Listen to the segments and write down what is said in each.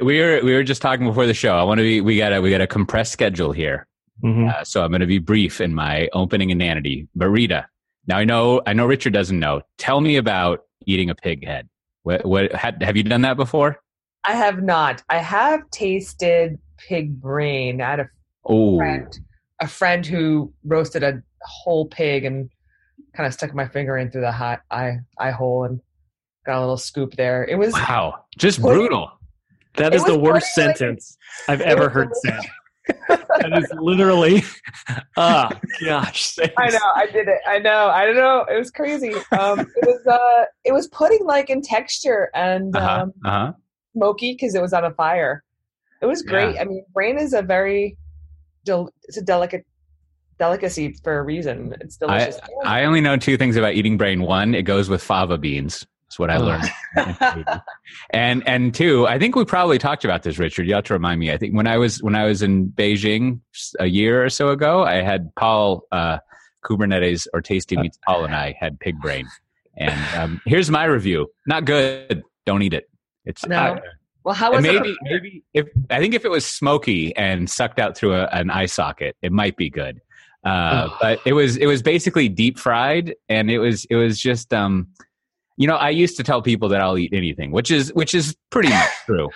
we were we were just talking before the show. I want to be. We got a we got a compressed schedule here, Mhm. uh, so I'm going to be brief in my opening inanity. But Rita, now I know I know Richard doesn't know. Tell me about eating a pig head. What, what had, have you done that before? I have not. I have tasted pig brain. I had a Oh, friend, a friend who roasted a whole pig and kind of stuck my finger in through the hot eye eye hole and got a little scoop there. It was wow, just brutal. That is the worst funny, like- sentence I've ever heard said. That is literally, ah, gosh. I know, I did it. I know. I don't know. It was crazy. Um, it was uh, it was pudding like in texture and Uh huh. um, Uh huh. smoky because it was on a fire. It was great. Yeah. I mean, brain is a very, del- it's a delicate delicacy for a reason. It's delicious. I only know two things about eating brain. One, it goes with fava beans. That's what I learned. and and two, I think we probably talked about this, Richard. You have to remind me. I think when I was when I was in Beijing a year or so ago, I had Paul uh, Kubernetes or Tasty Meets Paul and I had pig brain. And um, here's my review: not good. Don't eat it. It's No. uh, well, how was and it? maybe maybe if I think if it was smoky and sucked out through a, an eye socket, it might be good. Uh, Oh. but it was it was basically deep fried, and it was it was just um, you know, I used to tell people that I'll eat anything, which is which is pretty much true.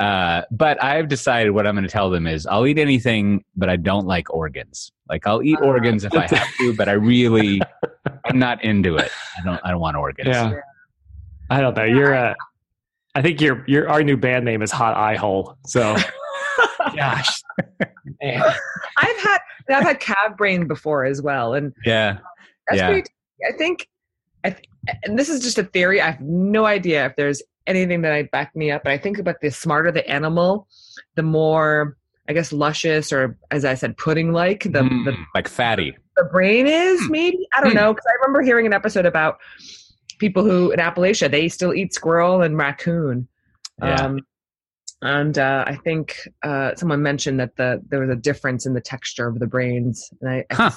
Uh, but I've decided what I'm going to tell them is I'll eat anything, but I don't like organs. Like I'll eat Ah. organs if I have to, but I really I'm not into it. I don't I don't want organs. Yeah. I don't know. You're, uh, I think your your our new band name is Hot Eye Hole. So, gosh, man. I've had I've had calf brain before as well, and Yeah. that's Yeah. pretty. I think, I th- and this is just a theory. I have no idea if there's anything that I back me up, but I think about the smarter the animal, the more I guess luscious or, as I said, pudding like the, Mm, the like fatty. the brain is. Hmm. Maybe I don't Hmm. know because I remember hearing an episode about people who in Appalachia they still eat squirrel and raccoon. Yeah. Um, and uh, I think uh, someone mentioned that the there was a difference in the texture of the brains. And I, I Huh.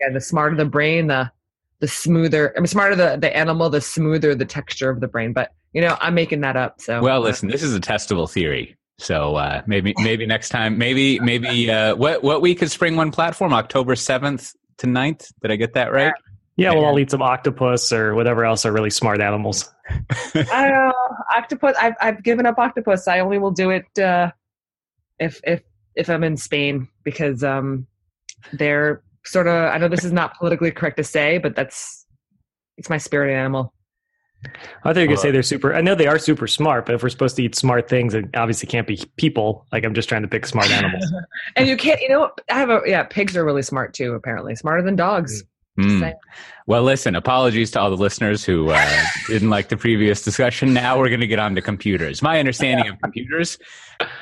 yeah, the smarter the brain, the the smoother. I mean, smarter the the animal, the smoother the texture of the brain. But you know, I'm making that up. So Well, uh, listen, this is a testable theory. So uh, maybe maybe next time, maybe maybe uh, what what week is SpringOne platform? October seventh to 9th? Did I get that right? Yeah, well, I'll eat some octopus or whatever else are really smart animals. I don't know. Octopus. I've I've given up octopus. I only will do it uh, if if if I'm in Spain because um they're sort of. I know this is not politically correct to say, but that's it's my spirit animal. I thought you were gonna say they're super. I know they are super smart, but if we're supposed to eat smart things, it obviously can't be people. Like I'm just trying to pick smart animals. and you can't. You know, what? I have a yeah. Pigs are really smart too. Apparently, smarter than dogs. Hmm. Saying. Well, listen, apologies to all the listeners who uh, didn't like the previous discussion. Now we're going to get on to computers. My understanding of computers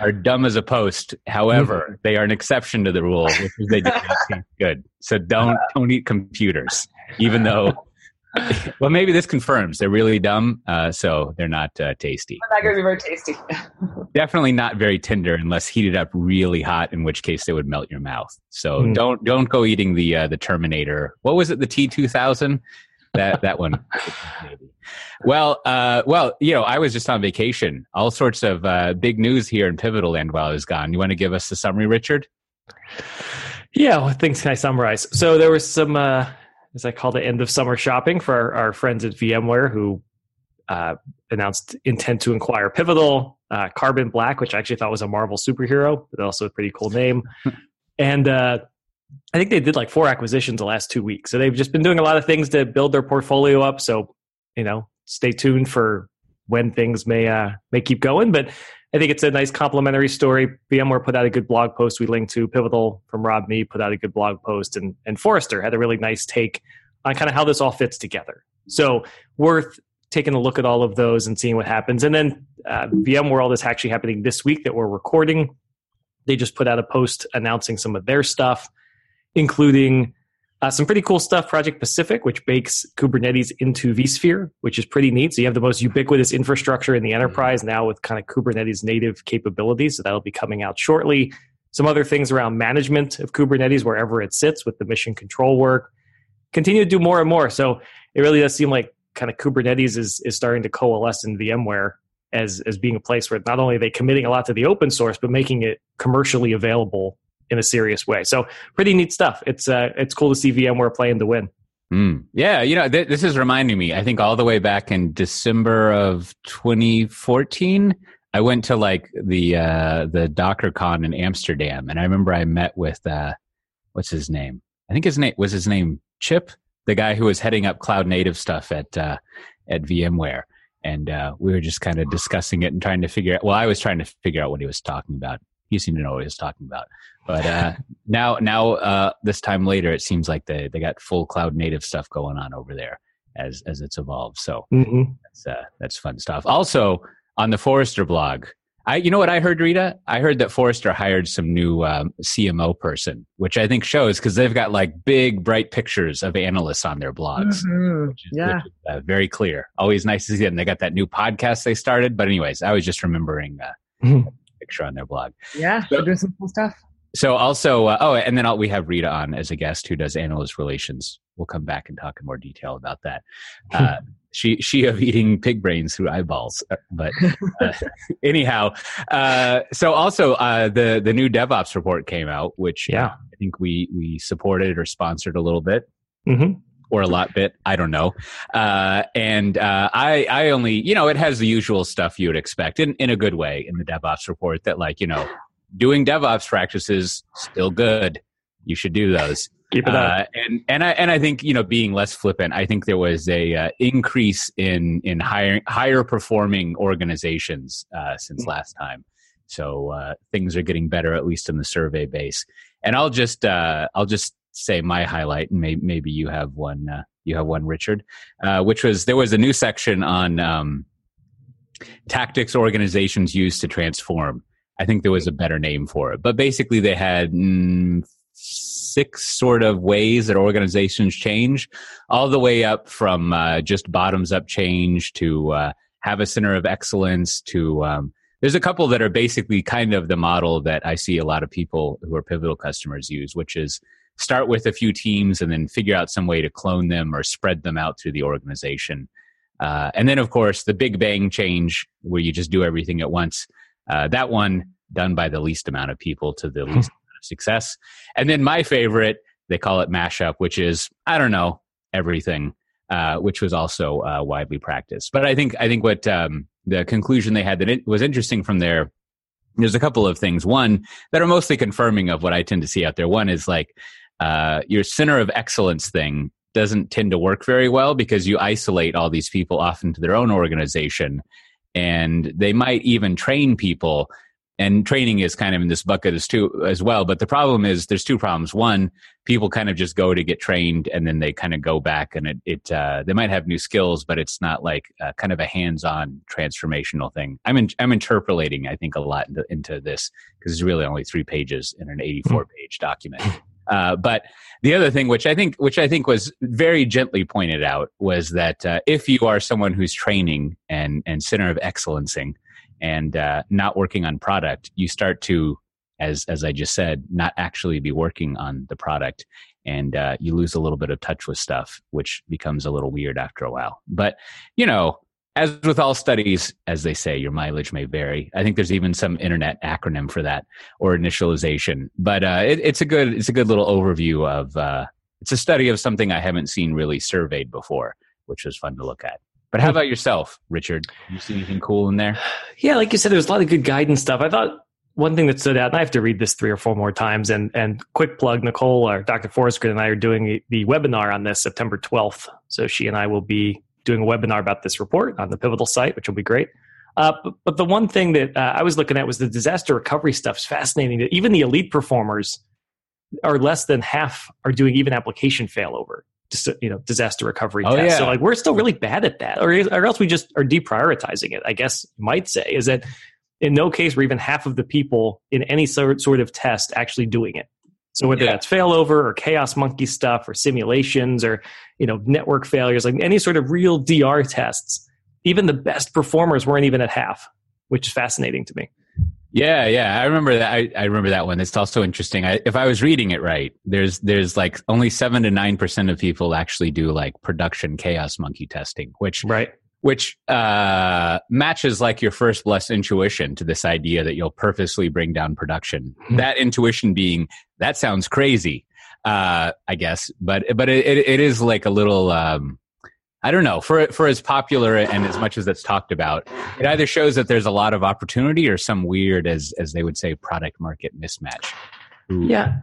are dumb as a post. However, they are an exception to the rule, which is they do not taste good. So don't don't eat computers, even though. Well, maybe this confirms they're really dumb, uh, so they're not uh, tasty. They're not going to be very tasty. Definitely not very tender unless heated up really hot, in which case they would melt your mouth. So Mm. don't don't go eating the uh, the Terminator. What was it? The T two thousand. That that one. Well, uh, well, you know, I was just on vacation. All sorts of uh, big news here in Pivotal Land while I was gone. You want to give us the summary, Richard? Yeah, well, things can I summarize? So there was some, uh, as I call it, end of summer shopping for our, our friends at VMware who uh, announced intent to acquire Pivotal, uh, Carbon Black, which I actually thought was a Marvel superhero, but also a pretty cool name. and uh, I think they did like four acquisitions the last two weeks. So they've just been doing a lot of things to build their portfolio up. So, you know, stay tuned for when things may uh, may keep going. But I think it's a nice complementary story. VMware put out a good blog post we linked to. Pivotal from Rob Mee put out a good blog post, and and Forrester had a really nice take on kind of how this all fits together. So worth taking a look at all of those and seeing what happens. And then uh, VMworld is actually happening this week that we're recording. They just put out a post announcing some of their stuff, including uh, some pretty cool stuff. Project Pacific, which bakes Kubernetes into vSphere, which is pretty neat. So you have the most ubiquitous infrastructure in the enterprise now with kind of Kubernetes native capabilities. So that'll be coming out shortly. Some other things around management of Kubernetes wherever it sits with the mission control work. Continue to do more and more. So it really does seem like kind of Kubernetes is is starting to coalesce in VMware. as as being a place where not only are they committing a lot to the open source, but making it commercially available in a serious way. So pretty neat stuff. It's uh, it's cool to see VMware playing to win. Mm. Yeah, you know, th- this is reminding me. I think all the way back in December of 2014, I went to like the uh, the DockerCon in Amsterdam, and I remember I met with uh, what's his name? I think his name was his name Chip, the guy who was heading up cloud native stuff at uh, at VMware, and uh, we were just kind of discussing it and trying to figure out. Well, I was trying to figure out what he was talking about. He seem to know what he's talking about, but uh, now now uh, this time later, it seems like they they got full cloud native stuff going on over there as as it's evolved. So Mm-hmm. that's uh, that's fun stuff. Also on the Forrester blog, I you know what I heard, Rita? I heard that Forrester hired some new um, CMO person, which I think shows because they've got like big bright pictures of analysts on their blogs. Mhm. Which is, Yeah. which is, uh, very clear. Always nice to see them. They got that new podcast they started. But anyways, I was just remembering uh, Mhm. a picture on their blog. Yeah. They're doing some cool stuff. So also, uh, oh, and then I'll, we have Rita on as a guest who does analyst relations. We'll come back and talk in more detail about that. Uh, she she of eating pig brains through eyeballs, Uh, but uh, anyhow. Uh, so also uh, the the new DevOps report came out, which Yeah. I think we we supported or sponsored a little bit Mm-hmm. Or a lot bit. I don't know. Uh, and uh, I, I only, you know, it has the usual stuff you would expect in, in a good way in the DevOps report that, like, you know, doing DevOps practices still good. You should do those. Keep it up. Uh, and and I and I think you know, being less flippant, I think there was a uh, increase in in higher higher performing organizations uh, since last time. So uh, things are getting better, at least in the survey base. And I'll just uh, I'll just say my highlight, and maybe maybe you have one. Uh, you have one, Richard, uh, which was there was a new section on um, tactics organizations use to transform. I think there was a better name for it, but basically they had mm, six sort of ways that organizations change, all the way up from uh, just bottoms up change to uh, have a center of excellence to um, there's a couple that are basically kind of the model that I see a lot of people who are pivotal customers use, which is start with a few teams and then figure out some way to clone them or spread them out through the organization. Uh, and then, of course, the big bang change where you just do everything at once. Uh, that one done by the least amount of people to the least amount of success. And then my favorite, they call it mashup, which is I don't know everything, uh, which was also uh, widely practiced. But I think I think what um, the conclusion they had that it was interesting from there. There's a couple of things. One that are mostly confirming of what I tend to see out there. One is like uh, your center of excellence thing doesn't tend to work very well because you isolate all these people off into their own organization. And they might even train people. And training is kind of in this bucket as too as well. But the problem is there's two problems. One people kind of just go to get trained and then they kind of go back and it, it uh, they might have new skills but it's not like uh, kind of a hands-on transformational thing. I'm in, i'm interpolating i think a lot into, into this because it's really only three pages in an 84 page document uh, but the other thing, which I think, which I think was very gently pointed out, was that uh, if you are someone who's training and and center of excellencing and uh, not working on product, you start to, as as I just said, not actually be working on the product, and uh, you lose a little bit of touch with stuff, which becomes a little weird after a while. But you know, as with all studies, as they say, your mileage may vary. I think there's even some internet acronym for that or initialization. But uh, it, it's a good it's a good little overview of uh, it's a study of something I haven't seen really surveyed before, which was fun to look at. But how about yourself, Richard? You see anything cool in there? Yeah, like you said, there's a lot of good guidance stuff. I thought one thing that stood out, and I have to read this three or four more times. And and quick plug, Nicole or Dr. Forsgren and I are doing the webinar on this September 12th. So she and I will be doing a webinar about this report on the Pivotal site, which will be great. Uh, but, but the one thing that uh, I was looking at was the disaster recovery stuff is fascinating. That even the elite performers are less than half are doing even application failover, just you know, disaster recovery Oh, tests. So like we're still really bad at that, or, or else we just are deprioritizing it. I guess might say is that in no case were even half of the people in any sort sort of test actually doing it. So whether Yeah. that's failover or chaos monkey stuff or simulations or you know network failures, like any sort of real DR tests, even the best performers weren't even at half, which is fascinating to me. Yeah, yeah, I remember that. I, I remember that one. It's also interesting. I, if I was reading it right, there's there's like only seven to nine percent of people actually do like production chaos monkey testing, which Right. Which uh, matches like your first blessed intuition to this idea that you'll purposely bring down production. Mhm. That intuition being that sounds crazy, uh, I guess, but but it, it, it is like a little. Um, I don't know for for as popular and as much as it's talked about, it either shows that there's a lot of opportunity or some weird, as as they would say, product market mismatch. Ooh. Yeah.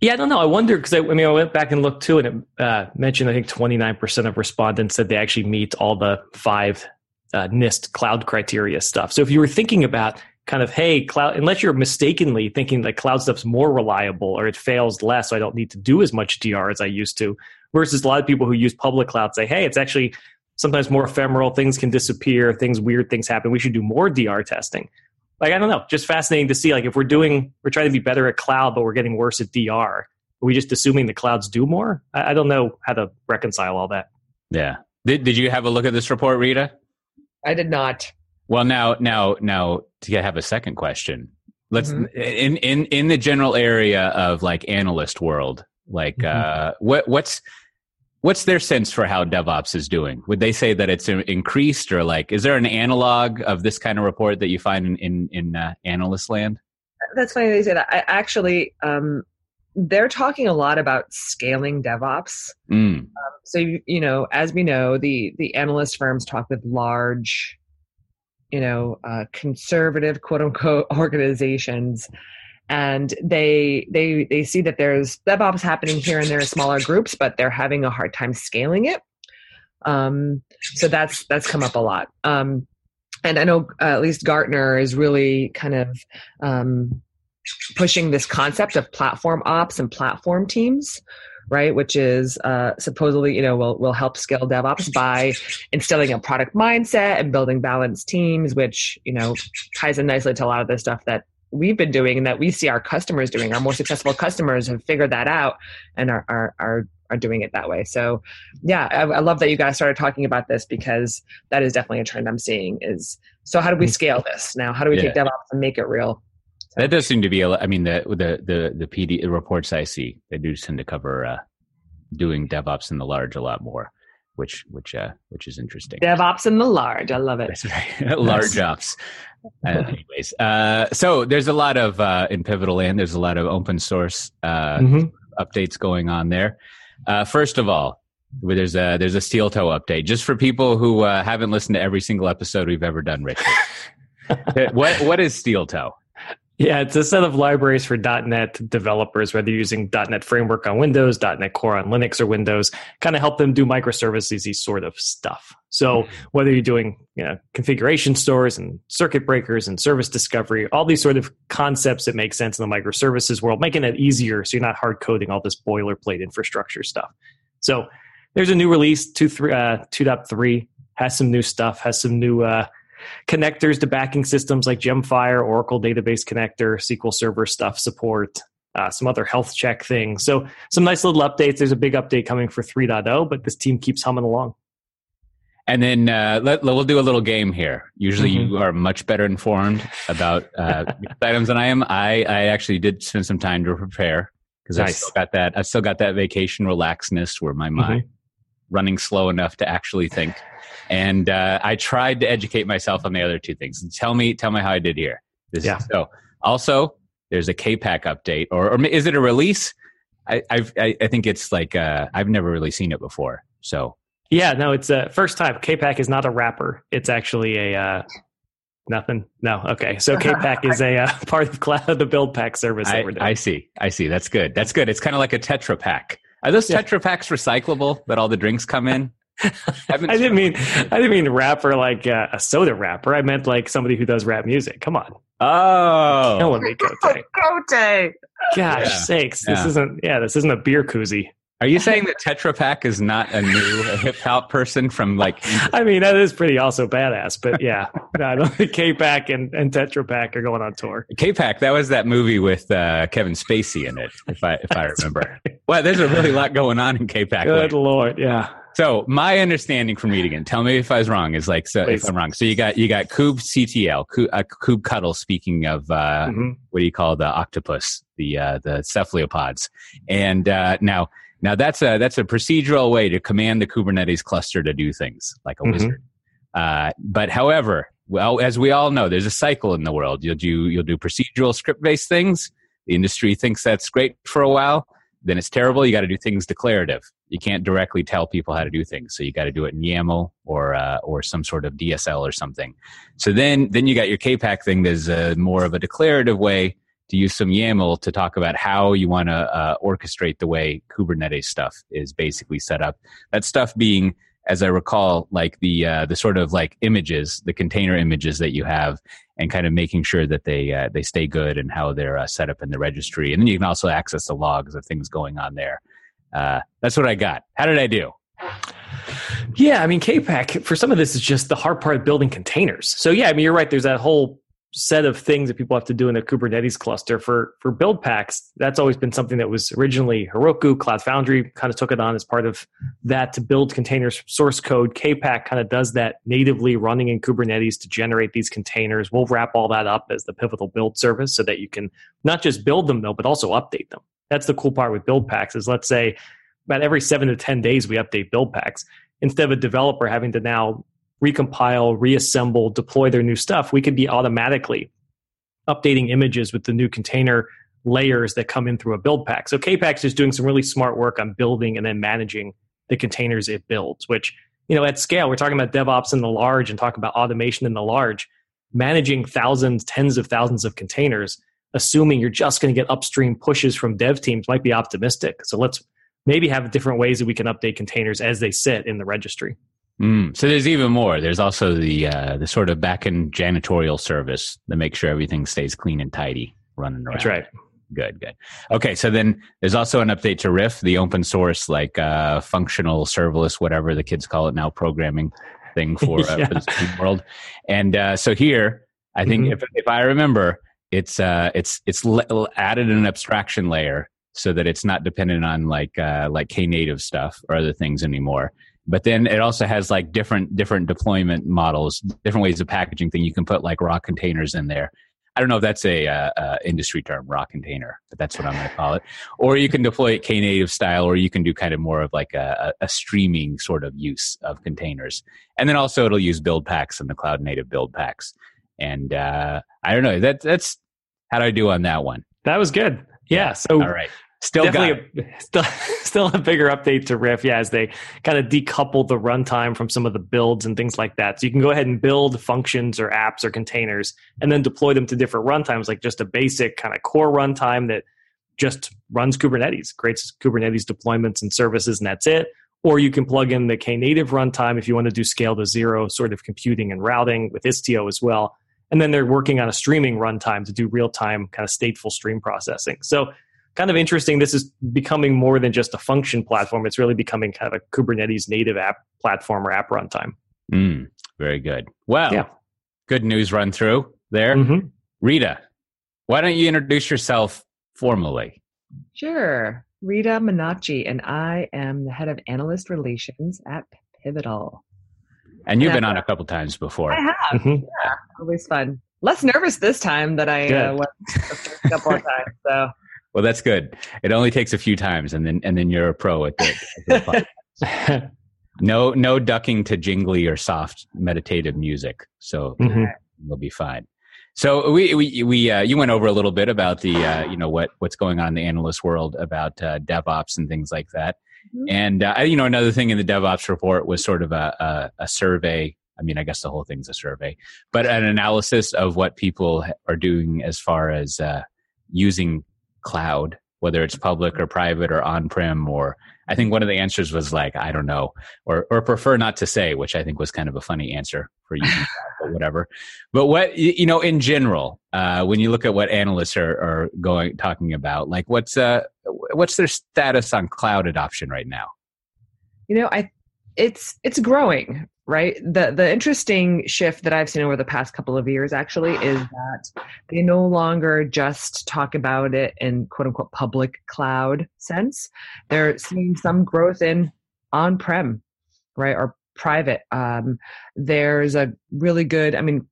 Yeah, I don't know. I wonder because I, I mean, I went back and looked too, and it uh, mentioned I think 29% of respondents said they actually meet all the five uh, NIST cloud criteria stuff. So if you were thinking about kind of, hey, cloud, unless you're mistakenly thinking that cloud stuff's more reliable or it fails less, so I don't need to do as much DR as I used to, versus a lot of people who use public cloud say, hey, it's actually sometimes more ephemeral, things can disappear, things, weird things happen. We should do more DR testing like I don't know, just fascinating to see. Like if we're doing, we're trying to be better at cloud, but we're getting worse at DR. Are we just assuming the clouds do more? I, I don't know how to reconcile all that. Yeah. Did Did you have a look at this report, Rita? I did not. Well, now, now, now, to have a second question, let's Mhm. in in in the general area of like analyst world, like Mhm. uh, what what's what's their sense for how DevOps is doing? Would they say that it's increased, or like, is there an analog of this kind of report that you find in in, in uh, analyst land? That's funny they say that. I actually, um, they're talking a lot about scaling DevOps. Mm. So you, you know, as we know, the the analyst firms talk with large, you know, uh, conservative quote unquote organizations, and they they they see that there's DevOps happening here and there in smaller groups, but they're having a hard time scaling it. Um, so that's that's come up a lot. Um, and I know uh, at least Gartner is really kind of um, pushing this concept of platform ops and platform teams right which is uh, supposedly you know will, will help scale devops by instilling a product mindset and building balanced teams which you know ties in nicely to a lot of the stuff that we've been doing and that we see our customers doing our more successful customers have figured that out and are are are, are doing it that way so yeah I, I love that you guys started talking about this because that is definitely a trend i'm seeing is so how do we scale this now how do we take Yeah. devops and make it real That does seem to be. a- I mean, the the the the PD reports I see, they do tend to cover uh, doing DevOps in the large a lot more, which which uh, which is interesting. devops in the large i love it That's right. Large ops. Uh, anyways, uh, so there's a lot of uh, in Pivotal Land. There's a lot of open source uh, Mhm. updates going on there. Uh, first of all, there's a there's a Steeltoe update just for people who uh, haven't listened to every single episode we've ever done. Richard, what what is Steeltoe? Yeah, it's a set of libraries for .NET developers, whether you're using .NET Framework on Windows, .NET Core on Linux or Windows, kind of help them do microservices sort of stuff. So whether you're doing you know, configuration stores and circuit breakers and service discovery, all these sort of concepts that make sense in the microservices world, making it easier so you're not hard coding all this boilerplate infrastructure stuff. So there's a new release, 2.3, uh, 2.3 has some new stuff, has some new uh, connectors to backing systems like Gemfire, Oracle Database Connector, SQL Server stuff support, uh, some other health check things. So some nice little updates. There's a big update coming for 3.0, but this team keeps humming along. And then uh, let, we'll do a little game here. Usually, Mhm. you are much better informed about uh, items than I am. I, I actually did spend some time to prepare because I Nice. still got that. I still got that vacation relaxedness where my mind running slow enough to actually think. And uh, I tried to educate myself on the other two things. Tell me, tell me how I did here. This, Yeah. So also, there's a KPAC update, or, or is it a release? I, I've, I, I think it's like uh, I've never really seen it before. So Yeah, no, it's a first time. KPAC is not a wrapper. It's actually a uh, nothing. No, okay. So KPAC is a uh, part of cloud, the build pack service that I, we're doing. I see. I see. That's good. That's good. It's kind of like a Tetra Pak. Are those Yeah. Tetra Paks recyclable that all the drinks come in? haven't- I didn't mean I didn't mean rapper like uh, a soda rapper. I meant like somebody who does rap music. Come on, Oh, killing me, Cote. Cote. Gosh Yeah. sakes, this isn't yeah, this isn't a beer koozie. Are you saying that Tetra Pak is not a new hip hop person from like? I mean, that is pretty also badass, but yeah, no, I don't think K-Pack and, and Tetra Pak are going on tour. K-Pac, that was that movie with uh, Kevin Spacey in it, if I if I remember. Well, there's a really lot going on in K-Pac. Good lord, yeah. So my understanding from reading it, tell me if I was wrong, is like so if I'm wrong. So you got you got Kube CTL, Kube, uh, Cuddle. Speaking of uh, Mhm. what do you call the octopus, the uh, the cephalopods, and uh, now Now that's a that's a procedural way to command the Kubernetes cluster to do things like a Mhm. wizard. Uh, but however, well, as we all know, there's a cycle in the world. You'll do you'll do procedural script based things. The industry thinks that's great for a while. Then it's terrible. You got to do things declarative. You can't directly tell people how to do things, so you got to do it in YAML or uh, or some sort of DSL or something. So then then you got your KPAC thing. There's a, more of a declarative way to use some YAML to talk about how you want to uh, orchestrate the way Kubernetes stuff is basically set up. That stuff being, as I recall, like the uh, the sort of like images, the container images that you have, and kind of making sure that they uh, they stay good and how they're uh, set up in the registry. And then you can also access the logs of things going on there. Uh, that's what I got. How did I do? Yeah, I mean, KPAC for some of this is just the hard part of building containers. So yeah, I mean, you're right. There's that whole set of things that people have to do in the Kubernetes cluster for for build packs. That's always been something that was originally Heroku, Cloud Foundry kind of took it on as part of that to build containers source code. KPack kind of does that natively running in Kubernetes to generate these containers. We'll wrap all that up as the Pivotal build service so that you can not just build them though, but also update them. That's the cool part with build packs is let's say about every seven to 10 days we update build packs. Instead of a developer having to now recompile, reassemble, deploy their new stuff, we could be automatically updating images with the new container layers that come in through a build pack. So KPAC's is doing some really smart work on building and then managing the containers it builds, which, you know, at scale, we're talking about DevOps in the large and talking about automation in the large, managing thousands, tens of thousands of containers, assuming you're just going to get upstream pushes from dev teams might be optimistic. So let's maybe have different ways that we can update containers as they sit in the registry. Mm, so there's even more. There's also the uh, the sort of backend janitorial service that makes sure everything stays clean and tidy running around. That's right. Good, good. Okay, so then there's also an update to Riff, the open source, like uh, functional serverless, whatever the kids call it now, programming thing for, uh, Yeah. for the world. And uh, so here, I think Mhm. if if I remember, it's uh, it's it's le- added an abstraction layer so that it's not dependent on like uh, like Knative stuff or other things anymore. But then it also has like different different deployment models, different ways of packaging thing. You can put like raw containers in there. I don't know if that's a uh, uh, industry term, raw container, but that's what I'm going to call it. Or you can deploy it Knative style, or you can do kind of more of like a, a a streaming sort of use of containers. And then also it'll use build packs and the cloud native build packs. And uh, I don't know. That, that's how do I do on that one? That was good. Yeah. So All right. Still got a, still, still a bigger update to Riff, yeah, as they kind of decouple the runtime from some of the builds and things like that. So you can go ahead and build functions or apps or containers and then deploy them to different runtimes, like just a basic kind of core runtime that just runs Kubernetes, creates Kubernetes deployments and services, and that's it. Or you can plug in the Knative runtime if you want to do scale to zero sort of computing and routing with Istio as well. And then they're working on a streaming runtime to do real time kind of stateful stream processing. So kind of interesting. This is becoming more than just a function platform. It's really becoming kind of a Kubernetes native app platform or app runtime. Mm, very good. Well, Yeah. good news run through there. Mhm. Rita, why don't you introduce yourself formally? Sure. Rita Manachi, and I am the head of analyst relations at Pivotal. And you've Yeah. been on a couple times before. I have. Mhm. Always fun. Less nervous this time than I uh, was the first couple of times. So Well, that's good. It only takes a few times, and then and then you're a pro at it. no, no ducking to jingly or soft meditative music. So Mhm. we'll be fine. So we we we uh, you went over a little bit about the uh, you know what what's going on in the analyst world about uh, DevOps and things like that. Mhm. And uh, you know another thing in the DevOps report was sort of a, a a survey. I mean, I guess the whole thing's a survey, but an analysis of what people are doing as far as uh, using cloud, whether it's public or private or on-prem or I think one of the answers was like, I don't know, or or prefer not to say, which I think was kind of a funny answer for you, but whatever. But what you know, in general, uh, when you look at what analysts are, are going talking about, like what's uh what's their status on cloud adoption right now? you know i it's it's growing right? The the interesting shift that i've seen over the past couple of years actually is that they no longer just talk about it in quote unquote public cloud sense. They're seeing some growth in on prem right or private. Um there's a really good i mean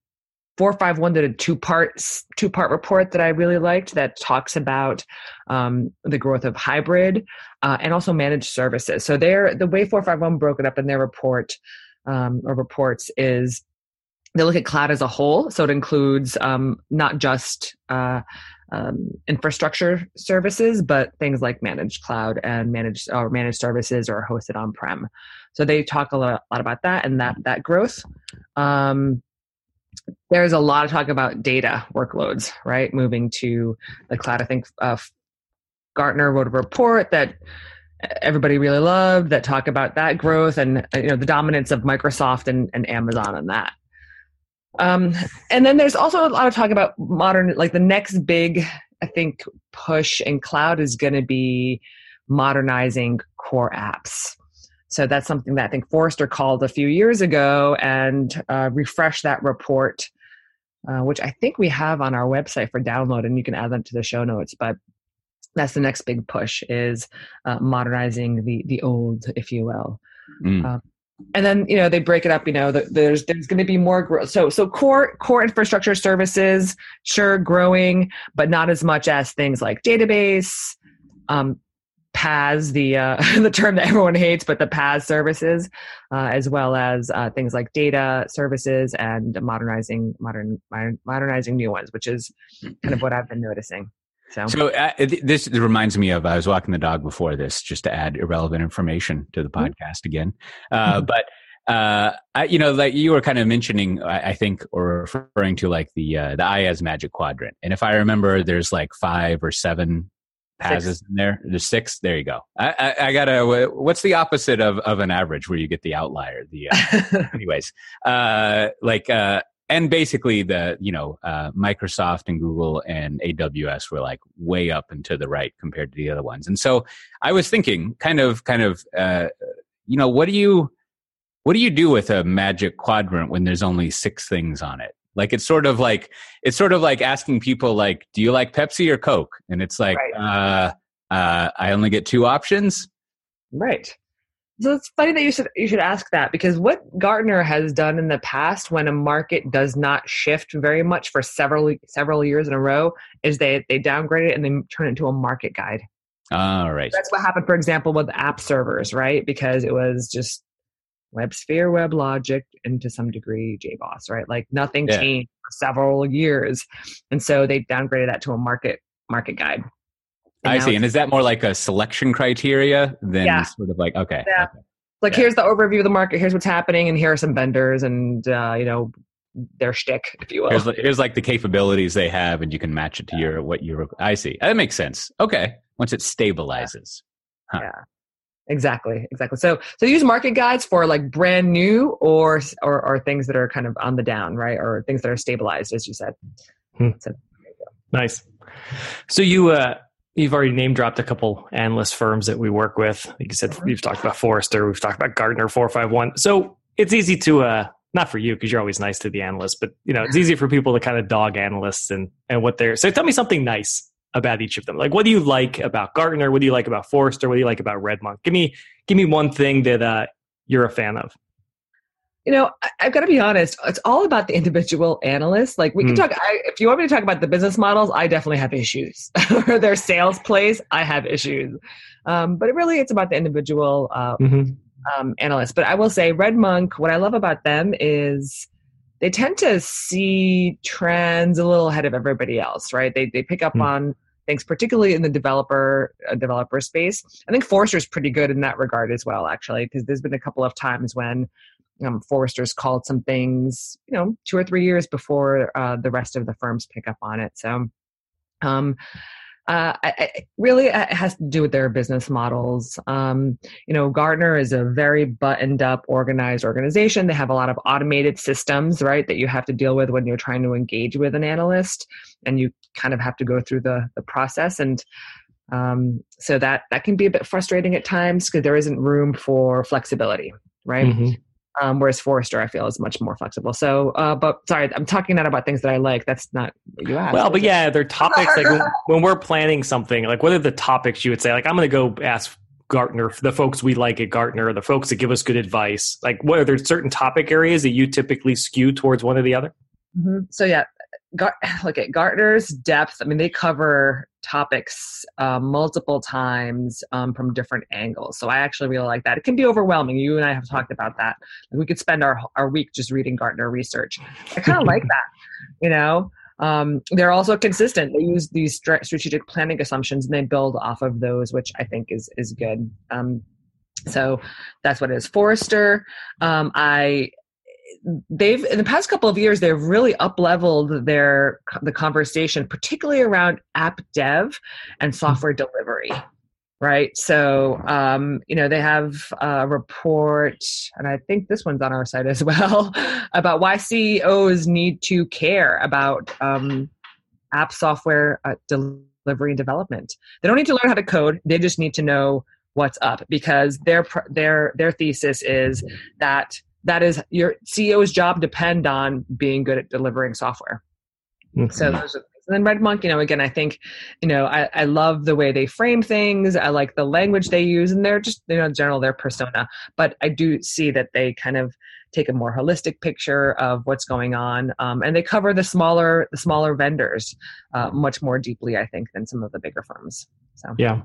451 did a two parts two part report that I really liked that talks about um, the growth of hybrid uh, and also managed services. So there, the way 451 broke it up in their report um, or reports is they look at cloud as a whole. So it includes um, not just uh, um, infrastructure services, but things like managed cloud and managed or managed services or hosted on prem. So they talk a lot, lot about that and that that growth. Um, there's a lot of talk about data workloads, right? Moving to the cloud. I think uh, Gartner wrote a report that everybody really loved that talk about that growth and uh, you know the dominance of Microsoft and, and Amazon on that. Um, and then there's also a lot of talk about modern, like the next big, I think, push in cloud is going to be modernizing core apps. So that's something that I think Forrester called a few years ago and uh, refreshed that report, uh, which I think we have on our website for download, and you can add them to the show notes. But that's the next big push is uh, modernizing the the old, if you will. Mm. Um, and then you know they break it up you know there's there's going to be more growth so so core core infrastructure services sure growing but not as much as things like database um PaaS, the uh, the term that everyone hates, but the PaaS services, uh, as well as uh, things like data services and modernizing modern, modern modernizing new ones, which is kind of what I've been noticing. So, so uh, this reminds me of I was walking the dog before this, just to add irrelevant information to the mm-hmm. podcast again. Uh, mm-hmm. But uh, I, you know, like you were kind of mentioning, I, I think, or referring to like the uh, the IaaS Magic Quadrant, and if I remember, there's like five or seven passes in there. There's six. There you go. I, I, I, gotta. What's the opposite of of an average, where you get the outlier? The uh, anyways, uh, like uh, and basically the you know uh, Microsoft and Google and AWS were like way up and to the right compared to the other ones. And so I was thinking, kind of, kind of, uh, you know, what do you what do you do with a magic quadrant when there's only six things on it? Like it's sort of like it's sort of like asking people like, do you like Pepsi or Coke? And it's like, right. uh, uh, I only get two options. Right. So it's funny that you should you should ask that because what Gartner has done in the past when a market does not shift very much for several several years in a row is they they downgrade it and they turn it into a market guide. All right. That's what happened, for example, with app servers, right? Because it was just WebSphere, WebLogic, and to some degree JBoss, right? Like nothing yeah. changed for several years, and so they downgraded that to a market market guide. I see. And is that more like a selection criteria than yeah. sort of like okay? Yeah. okay. Like yeah. here's the overview of the market. Here's what's happening, and here are some vendors, and uh, you know their shtick, if you will. Here's, here's, like the capabilities they have, and you can match it to your what you. I see. That makes sense. Okay, once it stabilizes. Huh. Yeah. Exactly, exactly. So, so use market guides for like brand new or, or or things that are kind of on the down, right, or things that are stabilized, as you said. Hmm. So, nice. So you uh, You've already name dropped a couple analyst firms that we work with. Like you said, we've mm-hmm. talked about Forrester, we've talked about Gartner 451. So it's easy to, uh, not for you because you're always nice to the analysts, but you know, it's easy for people to kind of dog analysts and, and what they're, so tell me something nice about each of them. Like, what do you like about Gartner? What do you like about Forrester? What do you like about RedMonk? Give me, give me one thing that uh, you're a fan of you know, I, have got to be honest. It's all about the individual analyst. Like we can mm. talk. I, if you want me to talk about the business models, I definitely have issues. or their sales plays, I have issues. Um, but it really, it's about the individual uh, mm-hmm. um, analyst. But I will say, RedMonk. What I love about them is they tend to see trends a little ahead of everybody else. Right? They they pick up mm. on things, particularly in the developer uh, developer space. I think Forrester's pretty good in that regard as well, actually, because there's been a couple of times when um, Forrester's called some things, you know, two or three years before uh, the rest of the firms pick up on it. So, um, uh, I, I, really, uh, it has to do with their business models. Um, you know, Gartner is a very buttoned up, organized organization. They have a lot of automated systems, right, that you have to deal with when you're trying to engage with an analyst, and you kind of have to go through the the process and. Um, so that that can be a bit frustrating at times because there isn't room for flexibility, right? Mm-hmm. Um, whereas Forrester, I feel, is much more flexible. So, uh, but sorry, I'm talking not about things that I like. That's not what you asked. Well, but yeah, they're topics like when, when, we're planning something, like what are the topics you would say? Like, I'm going to go ask Gartner, the folks we like at Gartner, the folks that give us good advice. Like, what are there certain topic areas that you typically skew towards one or the other? Mm-hmm. So yeah, Gar- look at Gartner's depth. I mean, they cover topics uh, multiple times um, from different angles. So I actually really like that. It can be overwhelming. You and I have talked about that. We could spend our our week just reading Gartner research. I kind of like that. You know, um, they're also consistent. They use these strategic planning assumptions and they build off of those, which I think is is good. Um, so that's what it is. Forrester. Um, I they've in the past couple of years they've really up leveled their the conversation particularly around app dev and hmm. software delivery right so um, you know they have a report and i think this one's on our site as well about why ceos need to care about um, app software uh, delivery and development they don't need to learn how to code they just need to know what's up because their their their thesis is that that is your CEO's job depend on being good at delivering software. Mm-hmm. So those are and then Red Monk, you know, again, I think, you know, I, I love the way they frame things. I like the language they use, and they're just, you know, in general, their persona. But I do see that they kind of take a more holistic picture of what's going on, um, and they cover the smaller, the smaller vendors uh, much more deeply, I think, than some of the bigger firms. So yeah,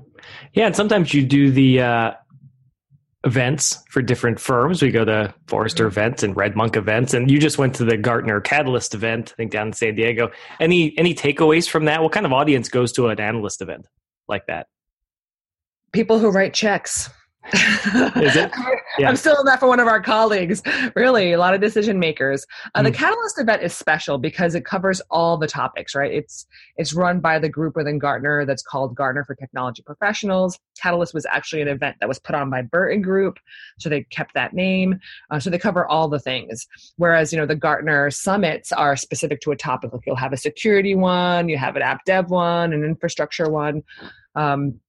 yeah, and sometimes you do the uh, events for different firms. We go to Forrester events and Red Monk events, and you just went to the Gartner Catalyst event, I think down in San Diego. Any any takeaways from that? What kind of audience goes to an analyst event like that? People who write checks. Is it? Yeah. I'm still in that for one of our colleagues. Really, a lot of decision makers. Uh, mm. The Catalyst event is special because it covers all the topics. Right? It's it's run by the group within Gartner that's called Gartner for Technology Professionals. Catalyst was actually an event that was put on by Burton Group, so they kept that name. Uh, so they cover all the things. Whereas you know the Gartner summits are specific to a topic. Like you'll have a security one, you have an app dev one, an infrastructure one. Um,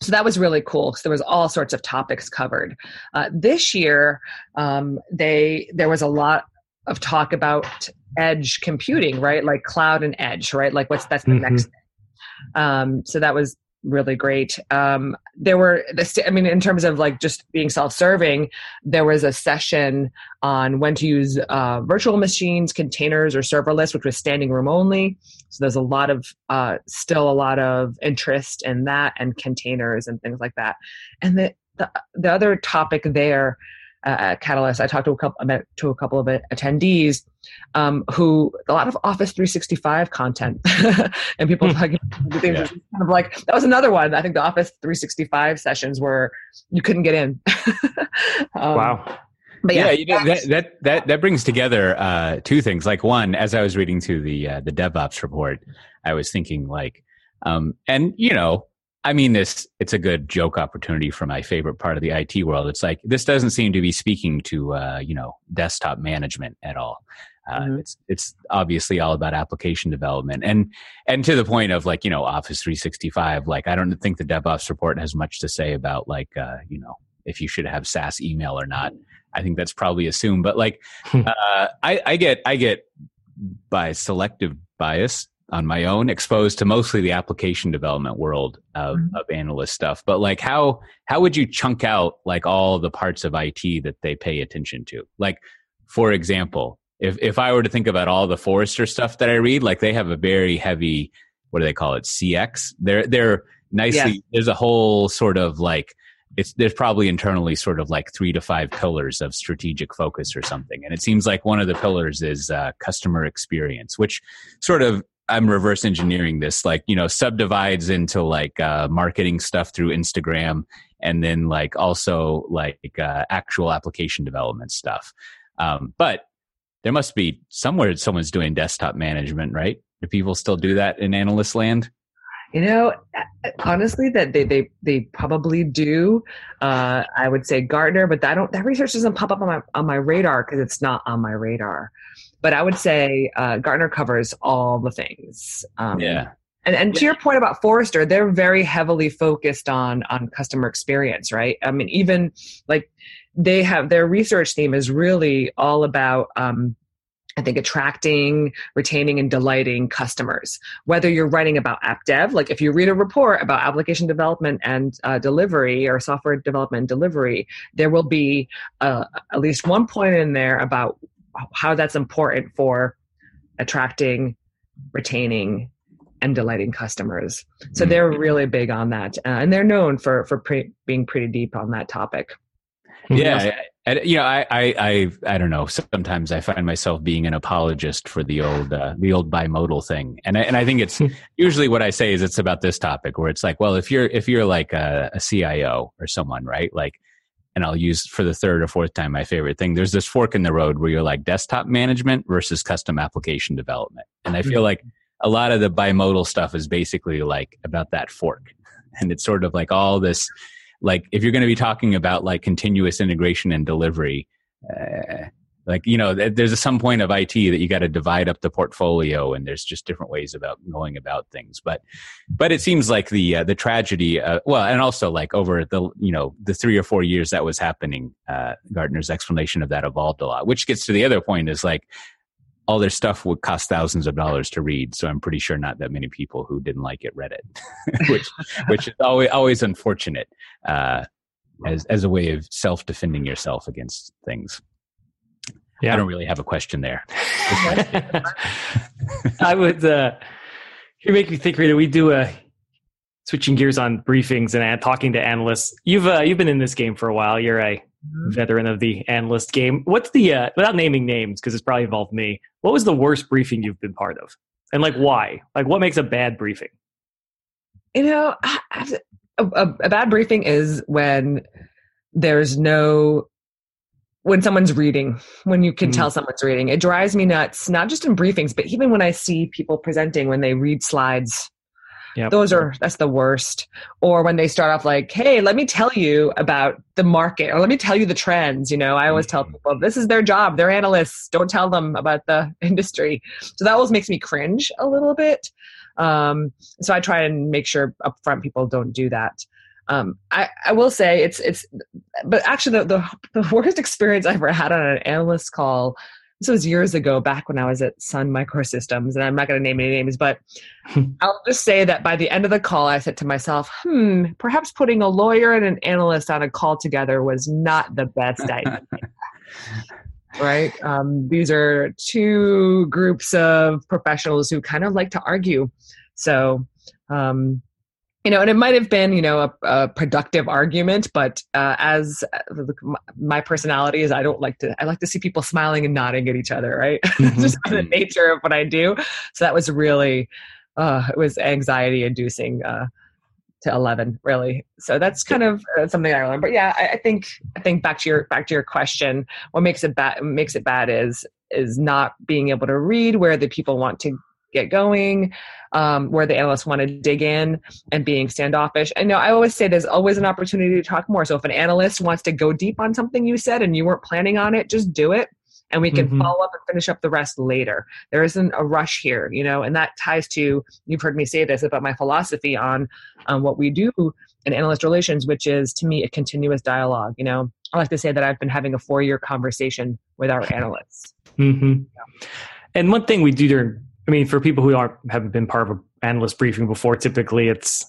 so that was really cool because there was all sorts of topics covered. Uh, this year, um, they there was a lot of talk about edge computing, right? Like cloud and edge, right? Like what's that's the mm-hmm. next thing. Um, so that was really great. Um, there were, I mean, in terms of like just being self-serving, there was a session on when to use uh, virtual machines, containers, or serverless, which was standing room only. So there's a lot of, uh, still a lot of interest in that and containers and things like that. And the the, the other topic there uh, Catalyst, I talked to a couple to a couple of attendees um, who a lot of Office 365 content, and people hmm. like yeah. kind of like that was another one. I think the Office 365 sessions where you couldn't get in. um, wow. But yeah, yeah you know, that, that that that brings together uh, two things. Like one, as I was reading through the uh, the DevOps report, I was thinking like, um, and you know, I mean this it's a good joke opportunity for my favorite part of the IT world. It's like this doesn't seem to be speaking to uh, you know desktop management at all. Uh, mm-hmm. It's it's obviously all about application development and and to the point of like you know Office 365. Like I don't think the DevOps report has much to say about like uh, you know if you should have SaaS email or not. I think that's probably assumed. But like uh, I, I get I get by selective bias on my own, exposed to mostly the application development world of, mm-hmm. of analyst stuff. But like, how how would you chunk out like all the parts of IT that they pay attention to? Like, for example, if if I were to think about all the Forrester stuff that I read, like they have a very heavy, what do they call it, CX? They're they're nicely. Yeah. There's a whole sort of like it's there's probably internally sort of like three to five pillars of strategic focus or something and it seems like one of the pillars is uh, customer experience which sort of I'm reverse engineering this, like, you know, subdivides into like uh, marketing stuff through Instagram and then like also like uh, actual application development stuff. Um, but there must be somewhere someone's doing desktop management, right? Do people still do that in analyst land? You know, honestly, that they they they probably do. Uh, I would say Gartner, but that don't that research doesn't pop up on my on my radar because it's not on my radar but I would say uh, Gartner covers all the things. Um, yeah. And, and to your point about Forrester, they're very heavily focused on on customer experience, right? I mean, even like they have their research team is really all about um, I think attracting, retaining, and delighting customers. Whether you're writing about app dev, like if you read a report about application development and uh, delivery or software development and delivery, there will be uh, at least one point in there about how that's important for attracting, retaining, and delighting customers. So Mm. they're really big on that, uh, and they're known for for pre- being pretty deep on that topic. Yeah, I, I- you know, I, I, I, I don't know. Sometimes I find myself being an apologist for the old, uh, the old bimodal thing, and I, and I think it's usually what I say is it's about this topic where it's like, well, if you're if you're like a, a CIO or someone, right? Like, and I'll use for the third or fourth time my favorite thing. There's this fork in the road where you're like desktop management versus custom application development, and I feel like a lot of the bimodal stuff is basically like about that fork, and it's sort of like all this like if you're going to be talking about like continuous integration and delivery uh, like you know there's some point of it that you got to divide up the portfolio and there's just different ways about going about things but but it seems like the uh, the tragedy uh, well and also like over the you know the three or four years that was happening uh, Gartner's explanation of that evolved a lot which gets to the other point is like all their stuff would cost thousands of dollars to read so i'm pretty sure not that many people who didn't like it read it which which is always always unfortunate uh, as as a way of self defending yourself against things. Yeah. I don't really have a question there. I would. Uh, you make me think, Rita. We do a switching gears on briefings and uh, talking to analysts. You've uh, you've been in this game for a while. You're a veteran of the analyst game. What's the uh, without naming names because it's probably involved me. What was the worst briefing you've been part of, and like why? Like what makes a bad briefing? You know, I- I- a, a, a bad briefing is when there's no when someone's reading, when you can Mm. tell someone's reading. It drives me nuts, not just in briefings, but even when I see people presenting when they read slides. Yep. Those are that's the worst. Or when they start off like, "Hey, let me tell you about the market, or let me tell you the trends." You know, I always tell Mhm. people this is their job; they're analysts. Don't tell them about the industry. So that always makes me cringe a little bit. Um, so I try and make sure upfront people don't do that. Um, I, I will say it's it's, but actually the, the the worst experience I ever had on an analyst call. This was years ago, back when I was at Sun Microsystems, and I'm not going to name any names, but I'll just say that by the end of the call, I said to myself, "Hmm, perhaps putting a lawyer and an analyst on a call together was not the best idea." right? Um, these are two groups of professionals who kind of like to argue. So, um, you know, and it might have been, you know, a, a productive argument, but uh, as uh, my personality is, I don't like to. I like to see people smiling and nodding at each other, right? Just the nature of what I do. So that was really, uh, it was anxiety inducing. Uh, to 11 really so that's kind of uh, something i learned but yeah I, I think i think back to your back to your question what makes it bad makes it bad is is not being able to read where the people want to get going um, where the analysts want to dig in and being standoffish i know i always say there's always an opportunity to talk more so if an analyst wants to go deep on something you said and you weren't planning on it just do it and we can Mhm. follow up and finish up the rest later there isn't a rush here you know and that ties to you've heard me say this about my philosophy on um, what we do in analyst relations, which is to me a continuous dialogue. You know, I like to say that I've been having a four year conversation with our analysts. hmm And one thing we do during, I mean, for people who aren't haven't been part of an analyst briefing before, typically it's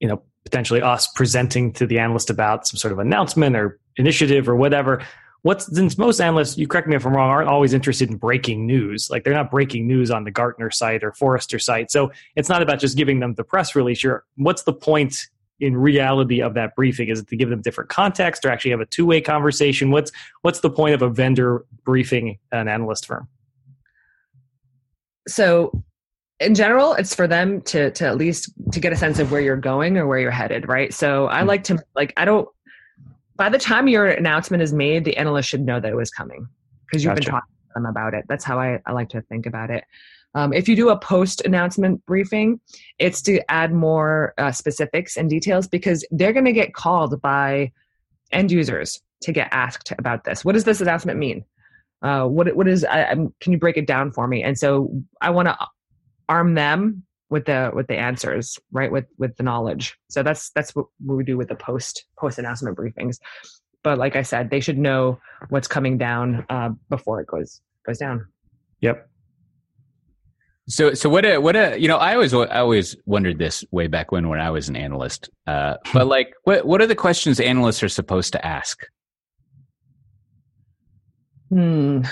you know potentially us presenting to the analyst about some sort of announcement or initiative or whatever. What's since most analysts, you correct me if I'm wrong, aren't always interested in breaking news. Like they're not breaking news on the Gartner site or Forrester site. So it's not about just giving them the press release. You're, what's the point in reality of that briefing? Is it to give them different context or actually have a two way conversation? What's what's the point of a vendor briefing an analyst firm? So, in general, it's for them to to at least to get a sense of where you're going or where you're headed, right? So, I Mhm. like to like I don't. By the time your announcement is made, the analyst should know that it was coming because you've Gotcha. been talking to them about it. That's how I, I like to think about it. Um, if you do a post announcement briefing, it's to add more uh, specifics and details because they're going to get called by end users to get asked about this. What does this announcement mean? Uh, what what is? I'm, can you break it down for me? And so I want to arm them with the with the answers, right? With with the knowledge. So that's that's what we do with the post post announcement briefings. But like I said, they should know what's coming down uh, before it goes goes down. Yep. So, so what? A, what? A, you know, I always, I always wondered this way back when, when I was an analyst. Uh, but like, what, what are the questions analysts are supposed to ask? Hmm.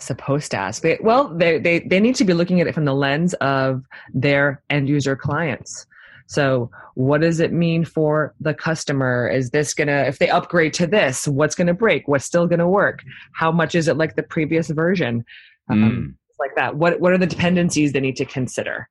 supposed to ask? They, well, they, they, they need to be looking at it from the lens of their end user clients. So, what does it mean for the customer? Is this going to, if they upgrade to this, what's going to break? What's still going to work? How much is it like the previous version? Um, Mm. Like that. What, what are the dependencies they need to consider?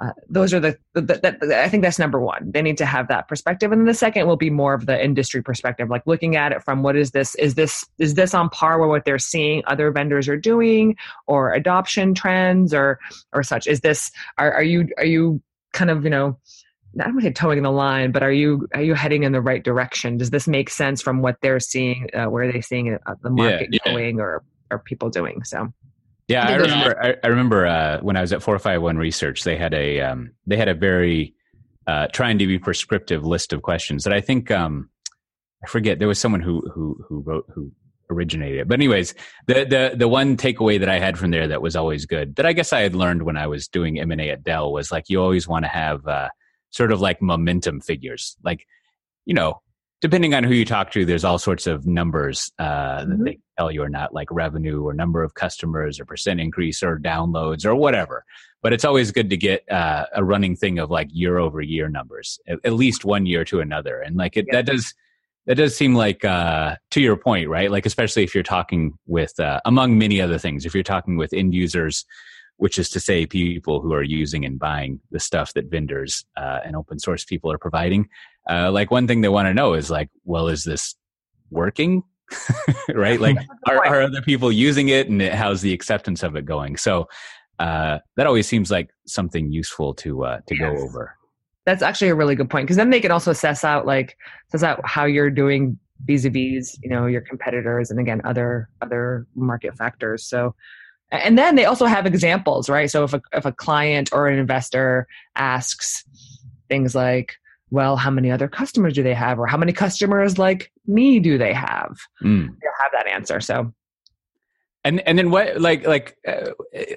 Uh, those are the, the, the, the, I think that's number one. They need to have that perspective, and then the second will be more of the industry perspective, like looking at it from what is this? Is this is this on par with what they're seeing other vendors are doing, or adoption trends, or or such? Is this are are you are you kind of you know I don't want to say toeing the line, but are you are you heading in the right direction? Does this make sense from what they're seeing? Uh, where are they seeing uh, the market yeah. going, or or people doing? So Yeah, I remember. I, I remember uh, when I was at four five one research, they had a um, they had a very uh, trying to be prescriptive list of questions that I think um, I forget. There was someone who who who wrote who originated it. But anyways, the the the one takeaway that I had from there that was always good that I guess I had learned when I was doing M and A at Dell was like you always want to have uh, sort of like momentum figures, like you know. Depending on who you talk to, there's all sorts of numbers uh, that Mhm. they tell you or not, like revenue or number of customers or percent increase or downloads or whatever. But it's always good to get uh, a running thing of like year over year numbers, at, at least one year to another, and like it Yeah. that does that does seem like uh, to your point, right? Like especially if you're talking with uh, among many other things, if you're talking with end users, which is to say people who are using and buying the stuff that vendors uh, and open source people are providing. Uh, like one thing they want to know is like, well, is this working? right? Like, are, are other people using it, and it, how's the acceptance of it going? So uh, that always seems like something useful to uh, to go over. that's actually a really good point because then they can also assess out like assess out how you're doing vis-a-vis you know your competitors and again other other market factors so and then they also have examples right so if a, if a client or an investor asks things like well how many other customers do they have or how many customers like me do they have Mm. they'll have that answer so And and then what like like uh,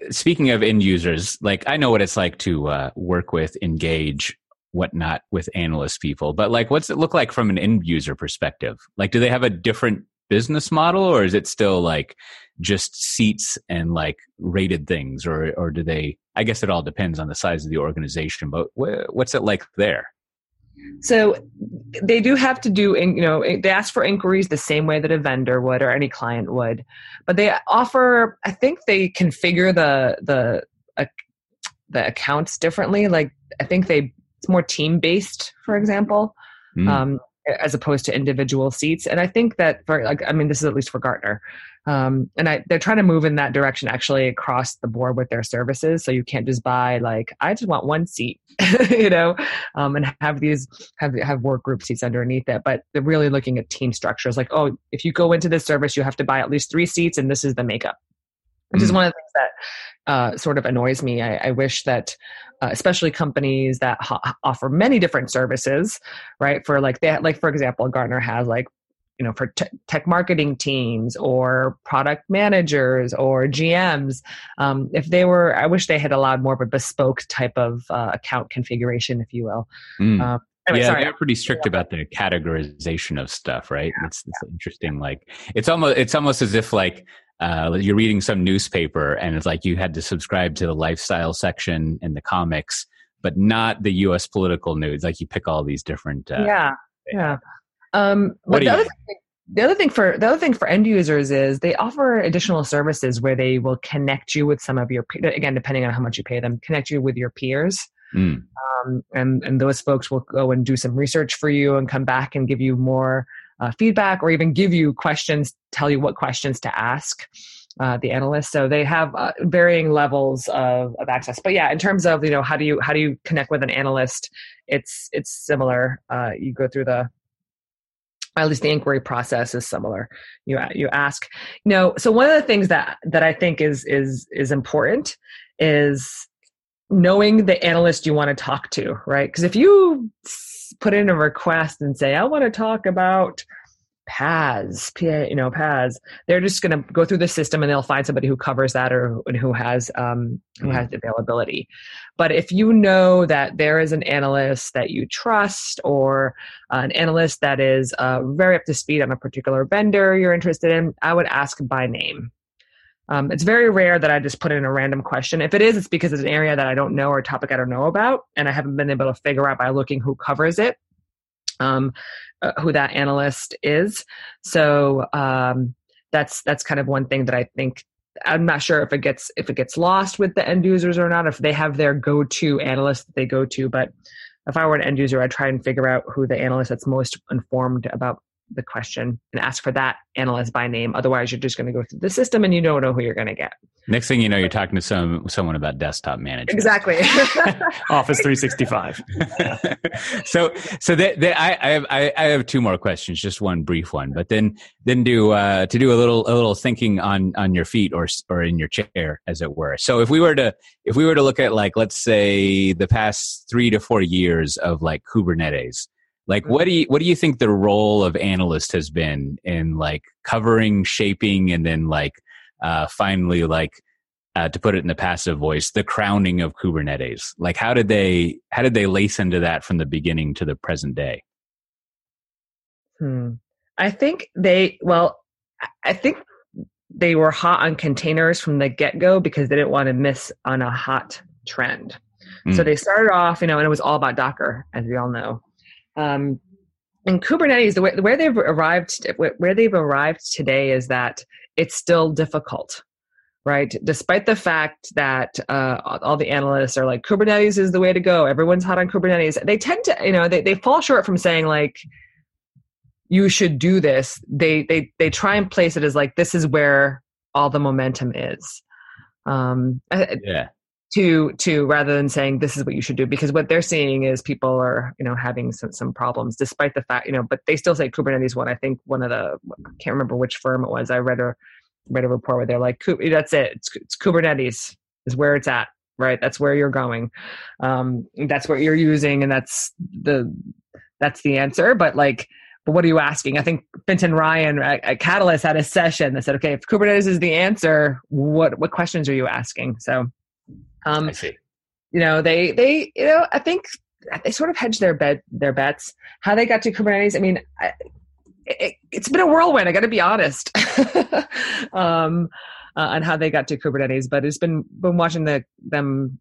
speaking of end users, like I know what it's like to uh, work with, engage, whatnot with analyst people, but like what's it look like from an end user perspective? Like, do they have a different business model, or is it still like just seats and like rated things, or or do they? I guess it all depends on the size of the organization, but wh- what's it like there? So they do have to do, you know, they ask for inquiries the same way that a vendor would or any client would, but they offer. I think they configure the the uh, the accounts differently. Like I think they it's more team based, for example, Mm. um, as opposed to individual seats. And I think that for like, I mean, this is at least for Gartner. Um, and I, they're trying to move in that direction actually across the board with their services. So you can't just buy like, I just want one seat, you know, um, and have these, have, have work group seats underneath it. But they're really looking at team structures like, oh, if you go into this service, you have to buy at least three seats and this is the makeup, which is Mm. one of the things that uh, sort of annoys me. I, I wish that, uh, especially companies that ho- offer many different services, right? For like that, like for example, Gartner has like you know for te- tech marketing teams or product managers or GMs. Um, if they were, I wish they had allowed more of a bespoke type of uh, account configuration, if you will. Mm. Um, anyway, yeah, sorry. they're pretty strict about the categorization of stuff, right? It's, it's interesting. Like it's almost it's almost as if like uh, you're reading some newspaper and it's like you had to subscribe to the lifestyle section and the comics, but not the U.S. political news. Like you pick all these different. Uh, yeah, yeah. Um, What but do the you- other thing, the other thing for the other thing for end users is they offer additional services where they will connect you with some of your again depending on how much you pay them connect you with your peers Mm. um, and and those folks will go and do some research for you and come back and give you more uh, feedback or even give you questions tell you what questions to ask uh, the analysts. So they have uh, varying levels of, of access. But yeah in terms of you know how do you how do you connect with an analyst? It's it's similar. Uh, you go through the at least the inquiry process is similar. You you ask. You know so one of the things that that i think is is is important is knowing the analyst you want to talk to right because if you put in a request and say i want to talk about PaaS, PA, you know, PaaS. They're just going to go through the system and they'll find somebody who covers that or who has um, who Mhm. has availability. But if you know that there is an analyst that you trust or an analyst that is uh, very up to speed on a particular vendor you're interested in, I would ask by name. Um, it's very rare that I just put in a random question. If it is, it's because it's an area that I don't know or a topic I don't know about, and I haven't been able to figure out by looking who covers it, um, uh, who that analyst is. So um, that's that's kind of one thing that I think I'm not sure if it gets if it gets lost with the end users or not. If they have their go-to analyst that they go to, but if I were an end user, I'd try and figure out who the analyst that's most informed about the question and ask for that analyst by name. Otherwise, you're just going to go through the system and you don't know who you're going to get. Next thing you know, you're talking to some someone about desktop management. Exactly. Office 365. so, so that, that I, I have I, I, have two more questions, just one brief one, but then then do uh, to do a little a little thinking on on your feet or or in your chair, as it were. So, if we were to if we were to look at like let's say the past three to four years of like Kubernetes like, what do you what do you think the role of analyst has been in like covering, shaping, and then like uh, finally like uh, to put it in the passive voice, the crowning of Kubernetes? Like, how did they how did they lace into that from the beginning to the present day? Hmm. I think they well, I think they were hot on containers from the get go because they didn't want to miss on a hot trend. Mm. So hmm. they started off, you know, and it was all about Docker, as we all know. Um, and Kubernetes, the way where they've arrived, where they've arrived today is that it's still difficult, right? Despite the fact that uh, all the analysts are like Kubernetes is the way to go, everyone's hot on Kubernetes. They tend to, you know, they they fall short from saying like you should do this. They they they try and place it as like this is where all the momentum is. Um, yeah to to rather than saying this is what you should do because what they're seeing is people are you know having some some problems despite the fact you know but they still say kubernetes won. I think one of the i can't remember which firm it was. I read a read a report where they're like that's it. It's, it's kubernetes is where it's at right? That's where you're going. Um that's what you're using and that's the that's the answer. But like but what are you asking? I think Fintan Ryan at, Catalyst had a session that said, okay, if Kubernetes is the answer, what what questions are you asking? So um, I see. You know, they they you know I think they sort of hedge their bet their bets. How they got to Kubernetes, I mean, I, it, has been a whirlwind. I got to be honest, um, uh, on how they got to Kubernetes. But it's been been watching the them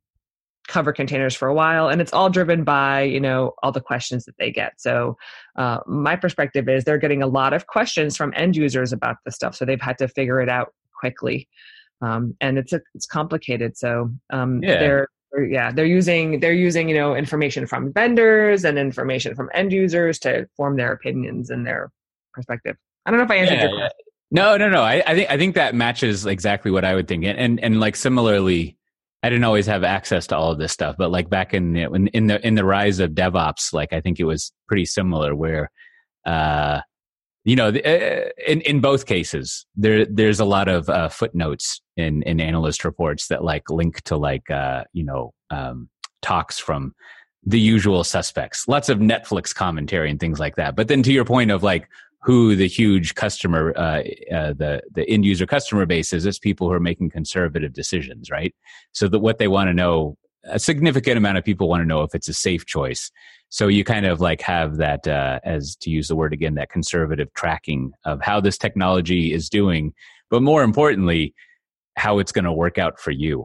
cover containers for a while, and it's all driven by you know all the questions that they get. So uh, my perspective is they're getting a lot of questions from end users about the stuff, so they've had to figure it out quickly um, and it's a, it's complicated. So um, yeah. they're yeah they're using they're using you know information from vendors and information from end users to form their opinions and their perspective. I don't know if I answered yeah, your question. No, no, no. I, I think I think that matches exactly what I would think, and and, and like similarly. I didn't always have access to all of this stuff, but like back in the, in, in the in the rise of DevOps, like I think it was pretty similar. Where uh, you know, uh, in in both cases, there there's a lot of uh, footnotes in in analyst reports that like link to like uh, you know um, talks from the usual suspects. Lots of Netflix commentary and things like that. But then to your point of like who the huge customer, uh, uh, the the end user customer base is, it's people who are making conservative decisions, right? So that what they want to know, a significant amount of people want to know if it's a safe choice. So you kind of like have that, uh, as to use the word again, that conservative tracking of how this technology is doing, but more importantly, how it's going to work out for you,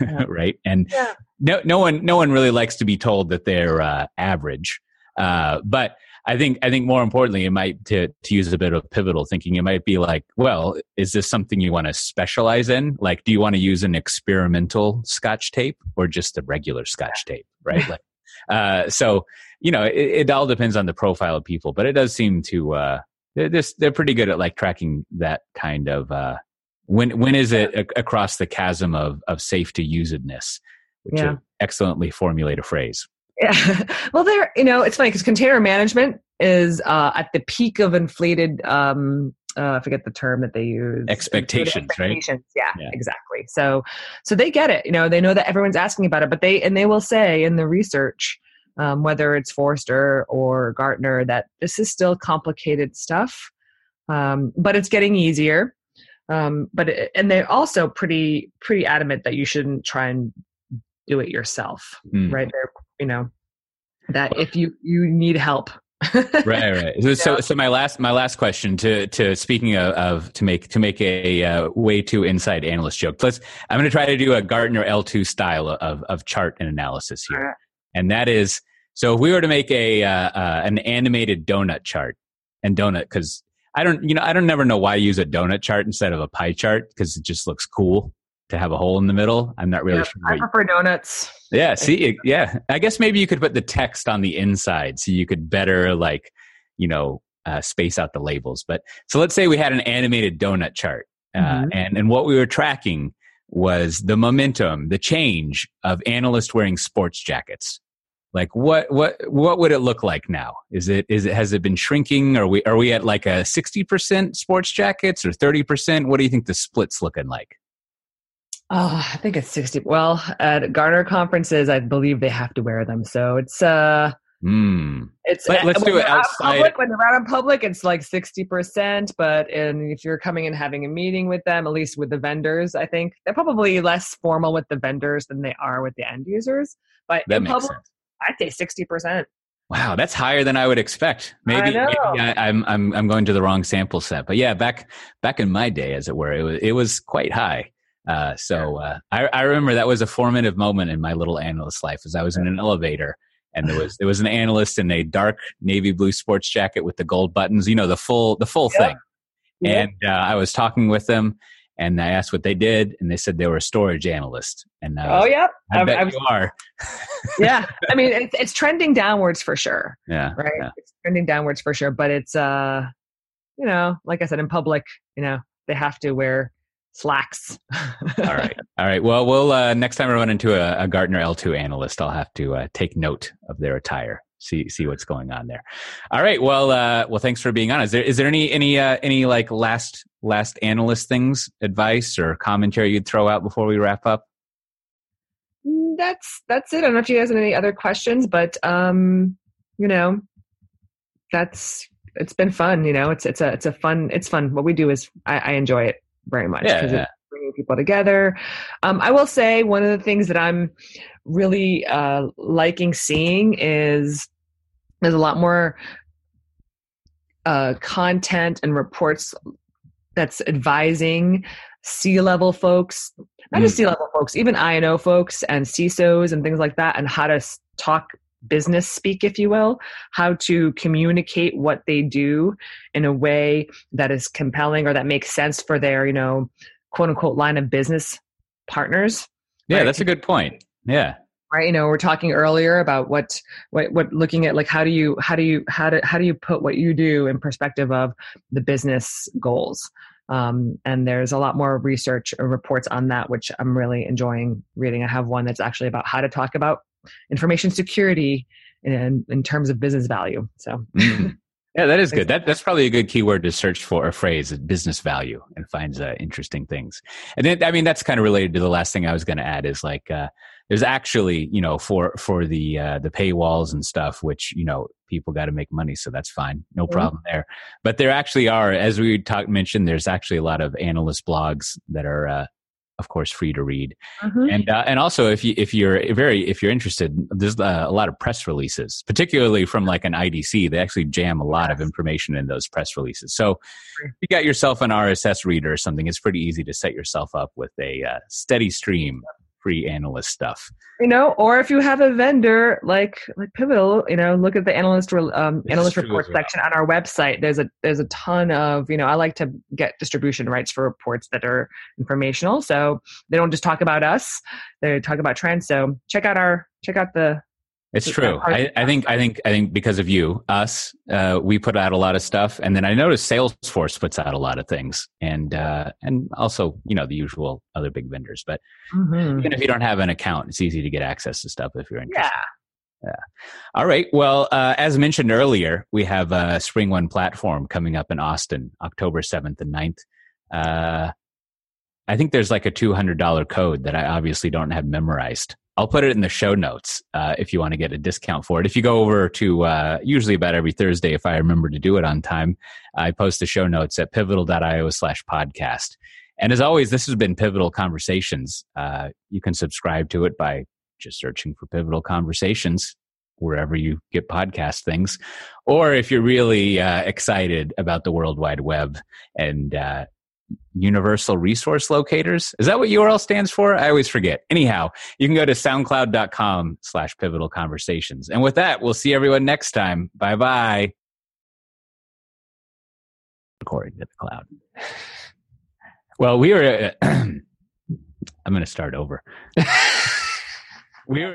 yeah. right? And yeah. no, no one, no one really likes to be told that they're uh, average. Uh, but I think, I think more importantly, it might to to use a bit of pivotal thinking. It might be like, well, is this something you want to specialize in? Like, do you want to use an experimental Scotch tape or just the regular Scotch tape, right? like, uh, so you know, it, it, all depends on the profile of people, but it does seem to uh, they're just, they're pretty good at like tracking that kind of uh, when when is it a, across the chasm of of safe to usedness, which yeah. excellently formulate a phrase. Yeah. well, there, you know, it's funny because container management is uh, at the peak of inflated um, uh, I forget the term that they use. Expectations, expectations. right? Yeah, yeah, exactly. So, so they get it. You know, they know that everyone's asking about it, but they and they will say in the research, um, whether it's Forrester or Gartner, that this is still complicated stuff, um, but it's getting easier. Um, but it, and they're also pretty pretty adamant that you shouldn't try and do it yourself, mm. right? They're you know that if you you need help right, right. So, so, so, my last, my last question to, to speaking of, of to make, to make a, uh, way too inside analyst joke. Let's, I'm going to try to do a Gartner L2 style of, of chart and analysis here. And that is, so if we were to make a, uh, uh, an animated donut chart and donut, cause I don't, you know, I don't never know why I use a donut chart instead of a pie chart because it just looks cool to have a hole in the middle. I'm not really yep, sure. I prefer donuts. Yeah, see, yeah. I guess maybe you could put the text on the inside so you could better, like, you know, uh, space out the labels. But so let's say we had an animated donut chart, uh, mm-hmm. and and what we were tracking was the momentum, the change of analysts wearing sports jackets. Like what what what would it look like now? Is it is it has it been shrinking? Are we are we at like a sixty percent sports jackets or thirty percent? What do you think the split's looking like? Oh, I think it's 60. Well, at Gartner conferences, I believe they have to wear them. So it's, uh, Mm. It's Let, us do it outside. Public, when they're out in public, it's like sixty percent. But in, if you're coming and having a meeting with them, at least with the vendors, I think they're probably less formal with the vendors than they are with the end users. But that in makes public, sense. I'd say sixty percent. Wow, that's higher than I would expect. Maybe, I I, I'm I'm I'm going to the wrong sample set. But yeah, back back in my day, as it were, it was it was quite high. Uh, so uh, I, I, remember that was a formative moment in my little analyst life as I was in an elevator and there was there was an analyst in a dark navy blue sports jacket with the gold buttons, you know, the full the full thing. And uh, I was talking with them and I asked what they did and they said they were a storage analyst. And uh, oh yeah, I, I bet I was, you are. yeah, I mean it's, it's trending downwards for sure. Yeah, right. Yeah. It's trending downwards for sure, but it's uh, you know, like I said, in public, you know, they have to wear slacks. all right. All right. Well, we'll uh, next time I run into a, a Gartner L2 analyst, I'll have to uh, take note of their attire. See see what's going on there. All right. Well, uh, well, thanks for being on. Is there is there any any uh, any like last last analyst things, advice or commentary you'd throw out before we wrap up? That's that's it. I don't know if you guys have any other questions, but um, you know, that's it's been fun. You know, it's it's a it's a fun it's fun. What we do is I, I enjoy it very much yeah. bringing people together. Um, I will say one of the things that I'm really uh, liking seeing is there's a lot more uh, content and reports that's advising C-level folks, not mm. just C-level folks, even I&O folks and CISOs and things like that, and how to talk business speak, if you will, how to communicate what they do in a way that is compelling or that makes sense for their, you know, quote unquote line of business partners. Yeah, right? that's a good point. Yeah. Right. You know, we're talking earlier about what, what, what looking at like how do you, how do you, how do, how do you put what you do in perspective of the business goals? Um, and there's a lot more research or reports on that, which I'm really enjoying reading. I have one that's actually about how to talk about information security in, in terms of business value. So. Mm. Yeah, that is good. That that's probably a good keyword to search for a phrase, business value, and finds uh, interesting things. And then, I mean, that's kind of related to the last thing I was going to add is like, uh, there's actually, you know, for for the uh, the paywalls and stuff, which you know people got to make money, so that's fine, no mm-hmm. problem there. But there actually are, as we talked mentioned, there's actually a lot of analyst blogs that are uh, of course free to read mm-hmm. and uh, and also if you if you're very if you're interested there's uh, a lot of press releases particularly from like an IDC they actually jam a lot of information in those press releases so if you got yourself an RSS reader or something it's pretty easy to set yourself up with a uh, steady stream free analyst stuff. You know, or if you have a vendor like like Pivotal, you know, look at the analyst um, analyst report well. section on our website. There's a there's a ton of you know. I like to get distribution rights for reports that are informational, so they don't just talk about us; they talk about trends. So check out our check out the it's true. I, I, think I think I think because of you, us, uh, we put out a lot of stuff, and then I noticed Salesforce puts out a lot of things, and uh, and also you know the usual other big vendors. But mm-hmm. even if you don't have an account, it's easy to get access to stuff if you're interested. Yeah. Yeah. All right. Well, uh, as mentioned earlier, we have a SpringOne platform coming up in Austin, October seventh and 9th. Uh, I think there's like a two hundred dollar code that I obviously don't have memorized. I'll put it in the show notes uh, if you want to get a discount for it. If you go over to uh, usually about every Thursday, if I remember to do it on time, I post the show notes at pivotal.io slash podcast. And as always, this has been Pivotal Conversations. Uh, you can subscribe to it by just searching for Pivotal Conversations wherever you get podcast things. Or if you're really uh, excited about the World Wide Web and uh, universal resource locators. Is that what URL stands for? I always forget. Anyhow, you can go to soundcloud.com slash pivotal conversations. And with that, we'll see everyone next time. Bye bye. According to the cloud. Well, we were, uh, I'm going to start over. we were.